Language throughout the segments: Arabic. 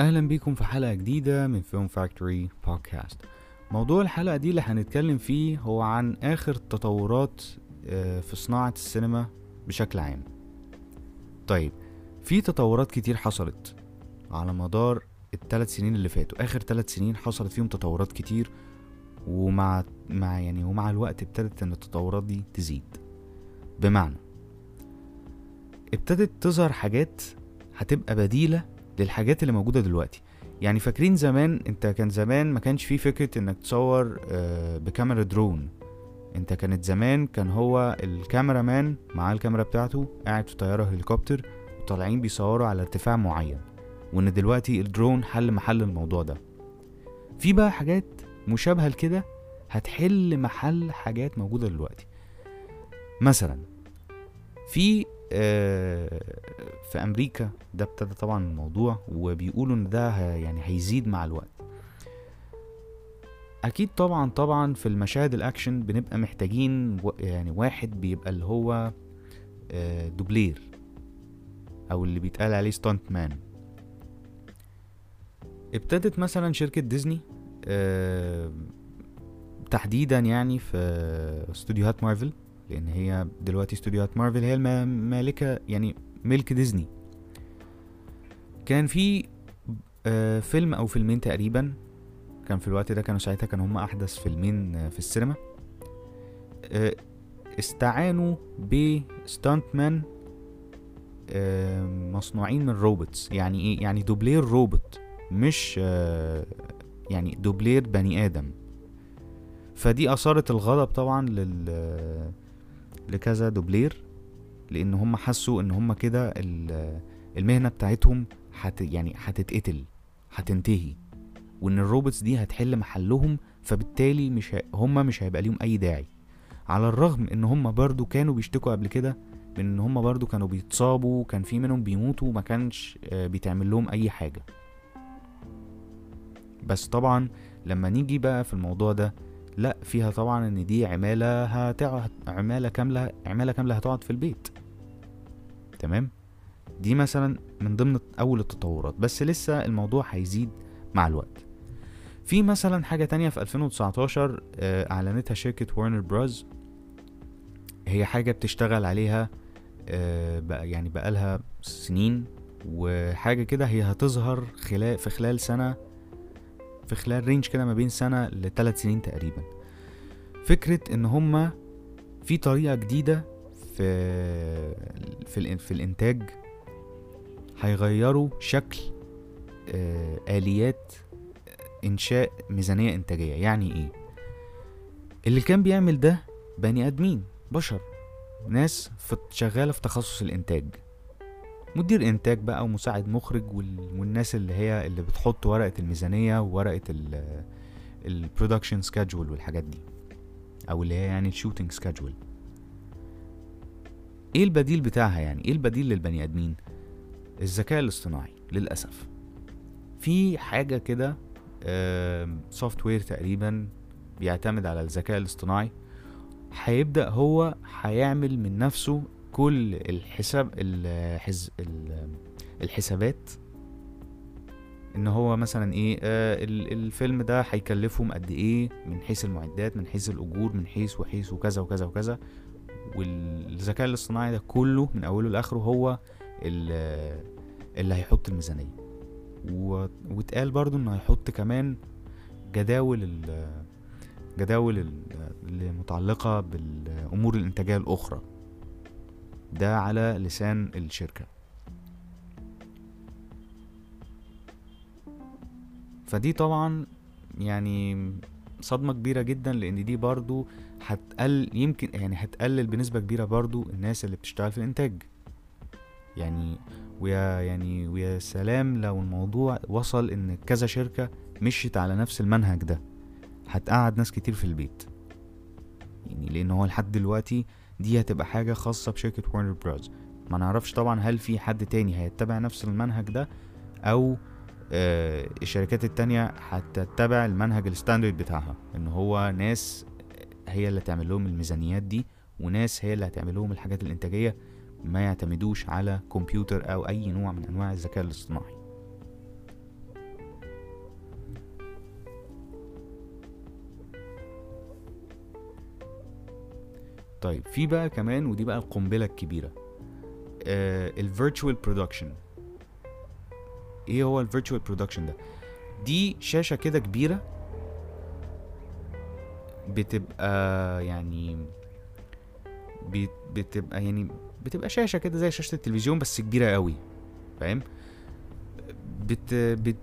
أهلا بيكم في حلقة جديدة من فيلم فاكتوري بودكاست موضوع الحلقة دي اللي هنتكلم فيه هو عن آخر التطورات آه، في صناعة السينما بشكل عام. طيب في تطورات كتير حصلت على مدار الثلاث سنين اللي فاتوا. آخر ثلاث سنين حصلت فيهم تطورات كتير ومع مع يعني ومع الوقت ابتدت إن التطورات دي تزيد. بمعنى ابتدت تظهر حاجات هتبقى بديلة للحاجات اللي موجودة دلوقتي. يعني فاكرين زمان انت كان زمان ما كانش فيه فكرة انك تصور آه، بكاميرا درون. انت كانت زمان كان هو الكاميرا مان معاه الكاميرا بتاعته قاعد في طيارة هليكوبتر وطالعين بيصوروا على ارتفاع معين وان دلوقتي الدرون حل محل الموضوع ده. في بقى حاجات مشابهة لكده هتحل محل حاجات موجودة دلوقتي. مثلا في في أمريكا ده ابتدى طبعا الموضوع وبيقولوا إن ده يعني هيزيد مع الوقت. أكيد طبعا طبعا في المشاهد الأكشن بنبقى محتاجين يعني واحد بيبقى اللي هو آه، دوبلير أو اللي بيتقال عليه stunt man ابتدت مثلا شركة ديزني آه، تحديدا يعني في استوديوهات مارفل لأن هي دلوقتي استوديوهات مارفل هي الم- مالكة يعني ملك ديزني. كان في آه، فيلم أو فيلمين تقريبا كان في الوقت ده كانوا ساعتها كانوا هم أحدث فيلمين آه، في السينما. آه، استعانوا ب stunt man آه، مصنوعين من robots يعني إيه؟ يعني دوبلير روبوت مش آه، يعني دوبلير بني آدم. فدي أثارت الغضب طبعا لل لكذا دوبلير لأن هم حسوا إن هم كده ال- المهنة بتاعتهم هت يعني هتتقتل هتنتهي وإن ال robots دي هتحل محلهم فبالتالي مش. هم مش هيبقى ليهم أي داعي على الرغم إن هم برضو كانوا بيشتكوا قبل كده من إن هم برضو كانوا بيتصابوا كان في منهم بيموتوا وما كانش آه، بيتعمل لهم أي حاجة بس طبعا لما نيجي بقى في الموضوع ده لا فيها طبعا إن دي عمالة هتقعد عمالة كاملة عمالة كاملة هتقعد في البيت. تمام؟ دي مثلا من ضمن أول التطورات. بس لسه الموضوع هيزيد مع الوقت. في مثلا حاجة تانية في 2019 آه، أعلنتها شركة وارنر براز هي حاجة بتشتغل عليها آه، بقى يعني بقالها سنين وحاجة كده هي هتظهر خلال في خلال سنة في خلال رينج كده ما بين سنة لثلاث سنين تقريبا. فكرة إن هما في طريقة جديدة في في, في الإنتاج هيغيروا شكل آه، آليات إنشاء ميزانية إنتاجية. يعني إيه؟ اللي كان بيعمل ده بني آدمين بشر ناس شغالة في تخصص الإنتاج. مدير إنتاج بقى ومساعد مخرج وال... والناس اللي هي اللي بتحط ورقة الميزانية وورقة ال ال production schedule والحاجات دي. أو اللي هي يعني ال shooting schedule إيه البديل بتاعها يعني؟ إيه البديل للبني آدمين؟ الذكاء الاصطناعي للأسف. في حاجة كده software تقريبا بيعتمد على الذكاء الاصطناعي. هيبدأ هو هيعمل من نفسه كل الحساب الحز ال- الحسابات إن هو مثلا إيه آه ال- الفيلم ده هيكلفهم قد إيه من حيث المعدات من حيث الأجور من حيث وحيث وكذا وكذا وكذا. والذكاء الاصطناعي ده كله من أوله لآخره هو ال- اللي هيحط الميزانية. واتقال برضو إنه هيحط كمان جداول جداول ال- اللي متعلقة بالأمور الإنتاجية الأخرى. ده على لسان الشركة. فدي طبعا يعني صدمة كبيرة جدا لأن دي برضو هتقل يمكن يعني هتقلل بنسبة كبيرة برضو الناس اللي بتشتغل في الإنتاج. يعني ويا يعني ويا سلام لو الموضوع وصل إن كذا شركة مشيت على نفس المنهج ده هتقعد ناس كتير في البيت. يعني لأن هو لحد دلوقتي دي هتبقى حاجة خاصة بشركة Warner Bros ما نعرفش طبعا هل في حد تاني هيتبع نفس المنهج ده أو آه، الشركات التانية هتتبع المنهج ال standard بتاعها إن هو ناس هي اللي تعمل لهم الميزانيات دي وناس هي اللي هتعمل لهم الحاجات الإنتاجية ما يعتمدوش على كمبيوتر أو أي نوع من أنواع الذكاء الاصطناعي. طيب في بقى كمان ودي بقى القنبلة الكبيرة. ال virtual production إيه هو ال virtual production ده؟ دي شاشة كده كبيرة بتبقى يعني بت- بتبقى يعني بتبقى شاشة كده زي شاشة التلفزيون بس كبيرة قوي فاهم؟ بت بت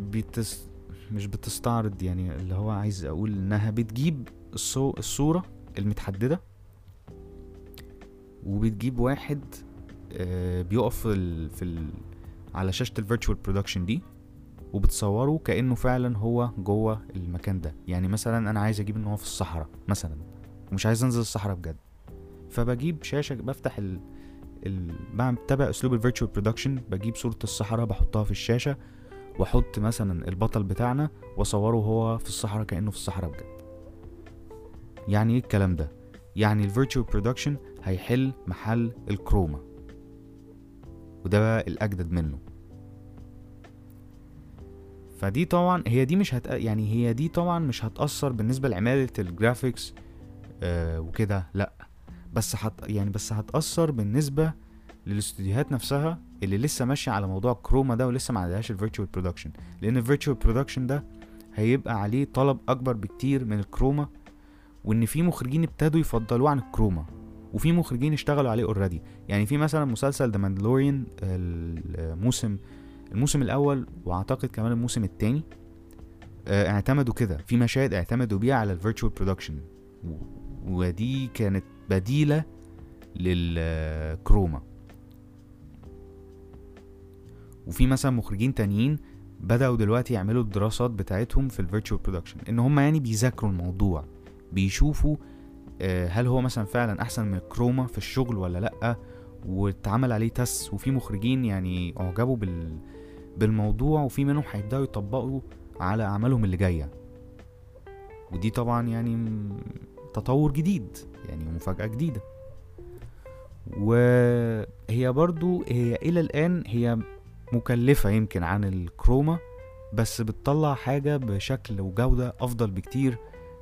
بتس مش بتستعرض يعني اللي هو عايز أقول إنها بتجيب الصو... الصورة المتحددة وبتجيب واحد آه، بيقف في ال... في ال... على شاشة ال virtual production دي وبتصوره كأنه فعلا هو جوه المكان ده. يعني مثلا أنا عايز أجيب إن هو في الصحراء مثلا ومش عايز أنزل الصحراء بجد. فبجيب شاشة بفتح ال... ال... بتابع أسلوب ال virtual production بجيب صورة الصحراء بحطها في الشاشة وأحط مثلا البطل بتاعنا وأصوره هو في الصحراء كأنه في الصحراء بجد. يعني إيه الكلام ده؟ يعني ال virtual production هيحل محل ال chroma. وده بقى الأجدد منه. فدي طبعا هي دي مش هت يعني هي دي طبعا مش هتأثر بالنسبة لعمالة ال graphics آه وكده لأ. بس هت يعني بس هتأثر بالنسبة للاستوديوهات نفسها اللي لسه ماشية على موضوع ال chroma ده ولسه ما عندهاش ال virtual production لأن ال virtual production ده هيبقى عليه طلب أكبر بكتير من ال chroma وإن في مخرجين ابتدوا يفضلوه عن ال chroma وفي مخرجين اشتغلوا عليه already يعني في مثلا مسلسل The Mandalorian الموسم الموسم الأول وأعتقد كمان الموسم التاني. آه، اعتمدوا كده. في مشاهد اعتمدوا بيها على ال virtual production ودي كانت بديلة لل chroma وفي مثلا مخرجين تانيين بدأوا دلوقتي يعملوا الدراسات بتاعتهم في ال virtual production إن هم يعني بيذاكروا الموضوع. بيشوفوا آه، هل هو مثلا فعلا أحسن من الكروما في الشغل ولا لأ؟ واتعمل عليه تس وفي مخرجين يعني أعجبوا بال بالموضوع وفي منهم هيبدأوا يطبقوا على أعمالهم اللي جاية. ودي طبعا يعني تطور جديد يعني مفاجأة جديدة. وهي برضو هي إلى الآن هي مكلفة يمكن عن الكروما بس بتطلع حاجة بشكل وجودة أفضل بكتير.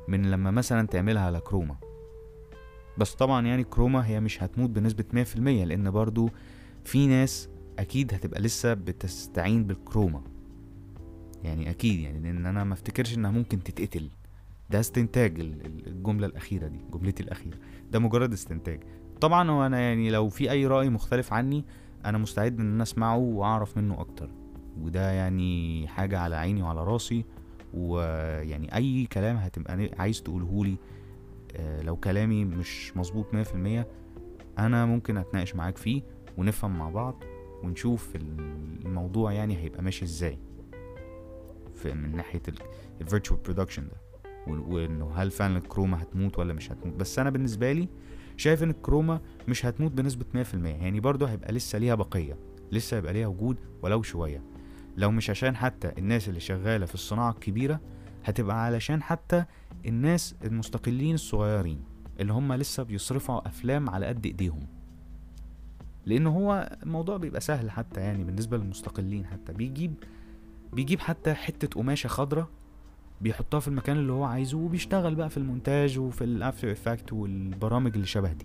من لما مثلا تعملها على كروما. بس طبعا يعني كروما هي مش هتموت بنسبة 100% لأن برضو في ناس أكيد هتبقى لسه بتستعين بالكروما. يعني أكيد يعني لأن أنا ما أفتكرش إنها ممكن تتقتل. ده استنتاج ال- ال- الجملة الأخيرة دي جملتي الأخيرة. ده مجرد استنتاج. طبعا هو أنا يعني لو في أي رأي مختلف عني أنا مستعد إن أنا أسمعه وأعرف منه أكتر. وده يعني حاجة على عيني وعلى راسي. ويعني أي كلام هتبقى عايز تقولهولي آه، لو كلامي مش مظبوط مية في المية أنا ممكن أتناقش معاك فيه ونفهم مع بعض ونشوف ال- الموضوع يعني هيبقى ماشي إزاي في من ناحية ال virtual production ده وإنه هل فعلا ال chroma هتموت ولا مش هتموت. بس أنا بالنسبة لي شايف إن ال chroma مش هتموت في المية يعني برضه هيبقى لسه ليها بقية لسه هيبقى ليها وجود ولو شوية. لو مش عشان حتى الناس اللي شغالة في الصناعة الكبيرة هتبقى علشان حتى الناس المستقلين الصغيرين اللي هم لسه بيصرفوا أفلام على قد إيديهم. لأن هو الموضوع بيبقى سهل حتى يعني بالنسبة للمستقلين حتى. بيجيب بيجيب حتى حتة قماشة خضراء بيحطها في المكان اللي هو عايزه وبيشتغل بقى في المونتاج وفي ال After Effect والبرامج اللي شبه دي.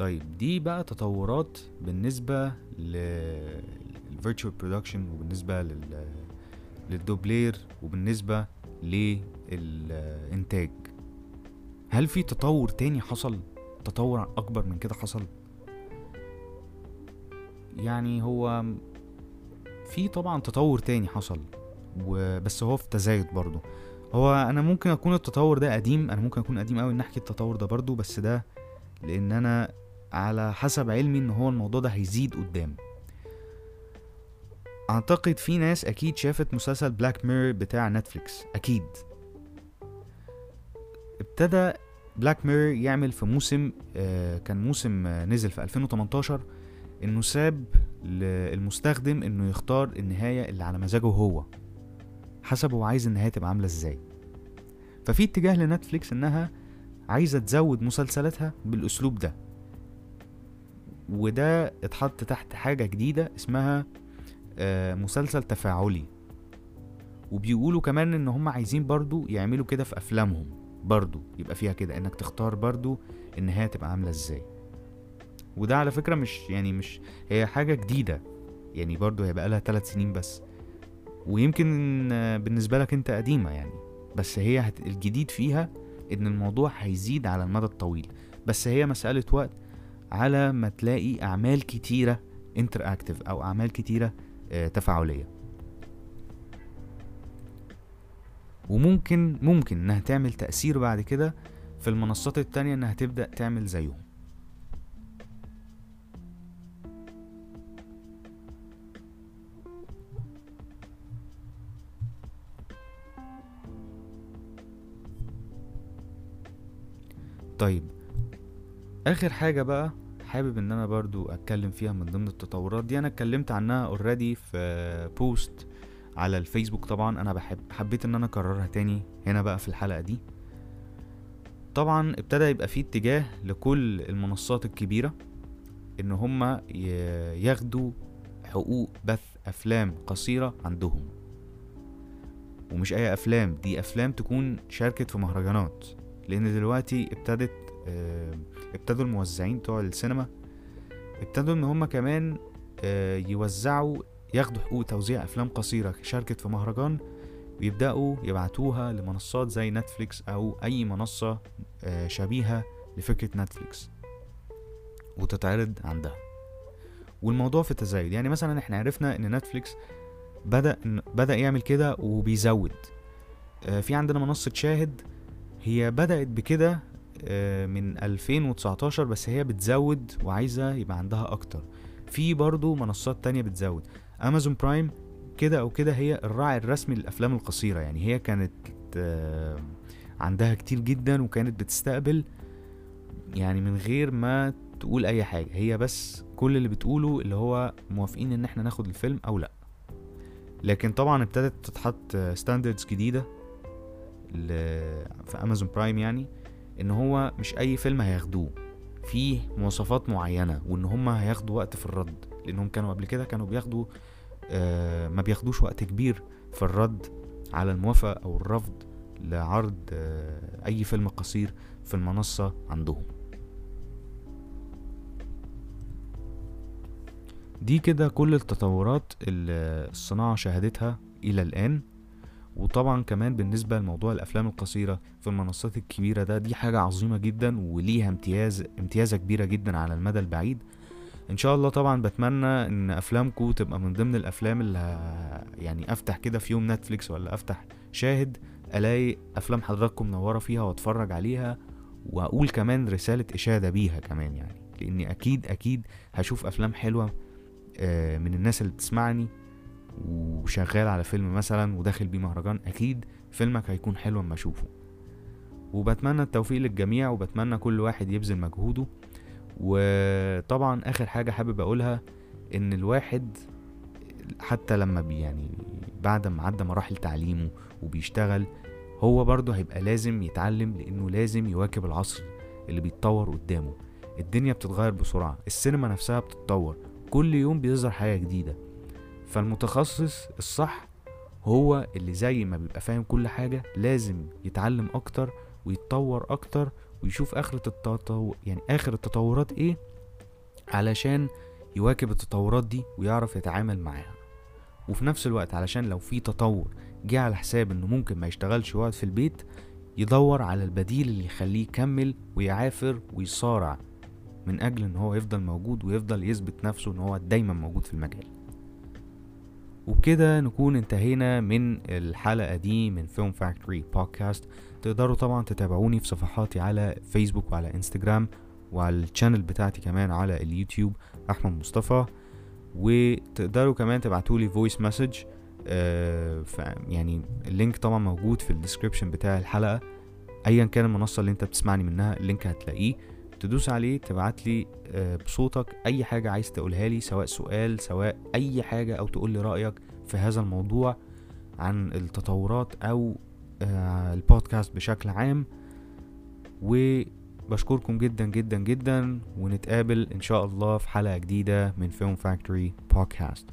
طيب دي بقى تطورات بالنسبة لل virtual production وبالنسبة لل للدوبلير وبالنسبة للإنتاج. هل في تطور تاني حصل؟ تطور أكبر من كده حصل؟ يعني هو في طبعا تطور تاني حصل وبس هو في تزايد برضو. هو أنا ممكن أكون التطور ده قديم أنا ممكن أكون قديم قوي ان احكي التطور ده برضو بس ده لأن أنا على حسب علمي إن هو الموضوع ده هيزيد قدام. أعتقد في ناس أكيد شافت مسلسل Black Mirror بتاع نتفليكس أكيد. ابتدى Black Mirror يعمل في موسم آه كان موسم آه نزل في 2018 إنه ساب للمستخدم إنه يختار النهاية اللي على مزاجه هو. حسب هو عايز النهاية تبقى عاملة إزاي. ففي اتجاه لنتفليكس إنها عايزة تزود مسلسلاتها بالأسلوب ده. وده اتحط تحت حاجة جديدة اسمها آه، مسلسل تفاعلي. وبيقولوا كمان إن هم عايزين برضو يعملوا كده في أفلامهم برضو يبقى فيها كده إنك تختار برضو النهاية تبقى عاملة إزاي. وده على فكرة مش يعني مش هي حاجة جديدة يعني برضو هي بقالها ثلاث سنين بس. ويمكن بالنسبة لك أنت قديمة يعني بس هي. الجديد فيها إن الموضوع هيزيد على المدى الطويل. بس هي مسألة وقت على ما تلاقي أعمال كتيرة انتراكتيف أو أعمال كتيرة آه، تفاعلية. وممكن ممكن إنها تعمل تأثير بعد كده في المنصات التانية إنها تبدأ تعمل زيهم. طيب آخر حاجة بقى حابب إن أنا برضو أتكلم فيها من ضمن التطورات دي أنا اتكلمت عنها already في post على الفيسبوك طبعا أنا بحب حبيت إن أنا أكررها تاني هنا بقى في الحلقة دي. طبعا ابتدى يبقى فيه اتجاه لكل المنصات الكبيرة إن هما ياخدوا حقوق بث أفلام قصيرة عندهم. ومش أي أفلام دي أفلام تكون شاركت في مهرجانات. لأن دلوقتي ابتدت ابتدوا الموزعين بتوع السينما ابتدوا إن هما كمان آه، يوزعوا ياخدوا حقوق توزيع أفلام قصيرة شاركت في مهرجان ويبدأوا يبعتوها لمنصات زي نتفليكس أو أي منصة آه، شبيهة لفكرة نتفليكس وتتعرض عندها. والموضوع في تزايد يعني مثلا إحنا عرفنا إن نتفليكس بدأ إن- بدأ يعمل كده وبيزود. آه، في عندنا منصة شاهد هي بدأت بكده من 2019 بس هي بتزود وعايزة يبقى عندها أكتر. في برضو منصات تانية بتزود. أمازون برايم كده أو كده هي الراعي الرسمي للأفلام القصيرة. يعني هي كانت آه، عندها كتير جدا وكانت بتستقبل يعني من غير ما تقول أي حاجة. هي بس كل اللي بتقوله اللي هو موافقين إن إحنا ناخد الفيلم أو لأ. لكن طبعا ابتدت تتحط standards جديدة في Amazon Prime يعني. إن هو مش أي فيلم هياخدوه. فيه مواصفات معينة وإن هم هياخدوا وقت في الرد. لأنهم كانوا قبل كده كانوا بياخدوا آه ما بياخدوش وقت كبير في الرد على الموافقة أو الرفض لعرض آه أي فيلم قصير في المنصة عندهم. دي كده كل التطورات اللي الصناعة شهدتها إلى الآن. وطبعا كمان بالنسبة لموضوع الأفلام القصيرة في المنصات الكبيرة ده دي حاجة عظيمة جدا وليها امتياز امتيازة كبيرة جدا على المدى البعيد. إن شاء الله طبعا بتمنى إن افلامكم تبقى من ضمن الأفلام اللي ه- يعني أفتح كده في يوم نتفليكس ولا أفتح شاهد ألاقي أفلام حضراتكم منورة فيها وأتفرج عليها وأقول كمان رسالة إشادة بيها كمان يعني. لإني أكيد أكيد هشوف أفلام حلوة آه، من الناس اللي بتسمعني وشغال على فيلم مثلا وداخل بيه مهرجان أكيد فيلمك هيكون حلو أما أشوفه. وبتمنى التوفيق للجميع وبتمنى كل واحد يبذل مجهوده. وطبعا آخر حاجة حابب أقولها إن الواحد حتى لما بي يعني بعد ما عدى مراحل تعليمه وبيشتغل هو برضه هيبقى لازم يتعلم لأنه لازم يواكب العصر اللي بيتطور قدامه. الدنيا بتتغير بسرعة السينما نفسها بتتطور. كل يوم بيظهر حاجة جديدة. فالمتخصص الصح هو اللي زي ما بيبقى فاهم كل حاجة لازم يتعلم أكتر ويتطور أكتر ويشوف آخرة التطور يعني آخر التطورات إيه علشان يواكب التطورات دي ويعرف يتعامل معاها. وفي نفس الوقت علشان لو في تطور جه على حساب إنه ممكن ما يشتغلش ويقعد في البيت يدور على البديل اللي يخليه يكمل ويعافر ويصارع من أجل إن هو يفضل موجود ويفضل يثبت نفسه إن هو دايما موجود في المجال. وبكده نكون انتهينا من الحلقة دي من Film Factory Podcast تقدروا طبعا تتابعوني في صفحاتي على فيسبوك وعلى انستجرام وعلى ال channel بتاعتي كمان على اليوتيوب أحمد مصطفى. وتقدروا كمان تبعتولي voice message يعني ال link طبعا موجود في ال description بتاع الحلقة. ايا كان المنصة اللي أنت بتسمعني منها ال link هتلاقيه. تدوس عليه تبعت لي آه، بصوتك أي حاجة عايز تقولها لي سواء سؤال سواء أي حاجة أو تقول لي رأيك في هذا الموضوع عن التطورات أو آه، البودكاست بشكل عام. وبشكركم جدا جدا جدا. ونتقابل إن شاء الله في حلقة جديدة من Film Factory Podcast